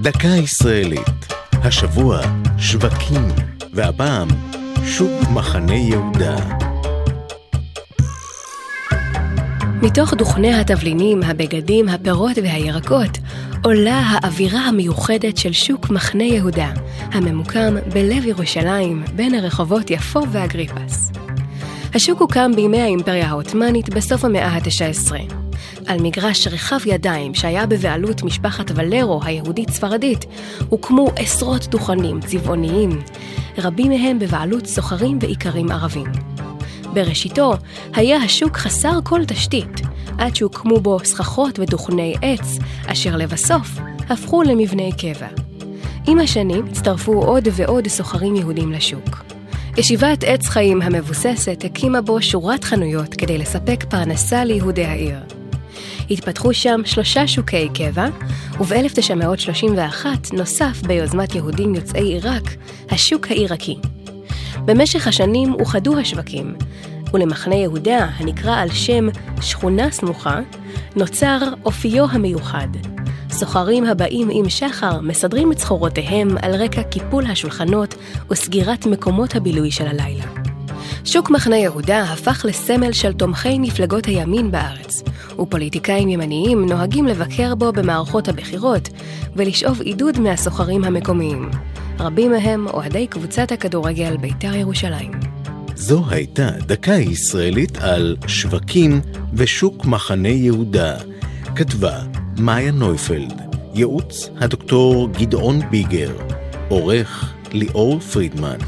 דקה ישראלית. השבוע שווקים, והפעם שוק מחנה יהודה. מתוך דוכני התבלינים, הבגדים, הפירות והירקות עולה האווירה המיוחדת של שוק מחנה יהודה, הממוקם בלב ירושלים, בין הרחובות יפו ואגריפס. השוק הוקם בימי האימפריה העות'מאנית בסוף המאה ה-19. על מגרש רחב ידיים שהיה בבעלות משפחת ולרו היהודית-ספרדית, הוקמו עשרות דוכנים צבעוניים, רבים מהם בבעלות סוחרים ואיכרים ערבים. בראשיתו היה השוק חסר כל תשתית, עד שהוקמו בו סככות ודוכני עץ, אשר לבסוף הפכו למבני קבע. עם השנים הצטרפו עוד ועוד סוחרים יהודים לשוק. ישיבת עץ חיים המבוססת הקימה בו שורת חנויות כדי לספק פרנסה ליהודי העיר. התפתחו שם שלושה שוקי קבע, וב-1931 נוסף ביוזמת יהודים יוצאי עיראק, השוק העיראקי. במשך השנים אוחדו השווקים, ולמחנה יהודה, הנקרא על שם שכונה סמוכה, נוצר אופיו המיוחד. סוחרים הבאים עם שחר מסדרים את סחורותיהם על רקע קיפול השולחנות וסגירת מקומות הבילוי של הלילה. שוק מחנה יהודה הפך לסמל של תומכי מפלגות הימין בארץ, ופוליטיקאים ימניים נוהגים לבקר בו במערכות הבחירות ולשאוב עידוד מהסוחרים המקומיים. רבים מהם אוהדי קבוצת הכדורגל בית"ר ירושלים. זו הייתה דקה ישראלית על שווקים ושוק מחנה יהודה. כתבה מאיה נויפלד, ייעוץ הדוקטור גדעון ביגר, עורך ליאור פרידמן.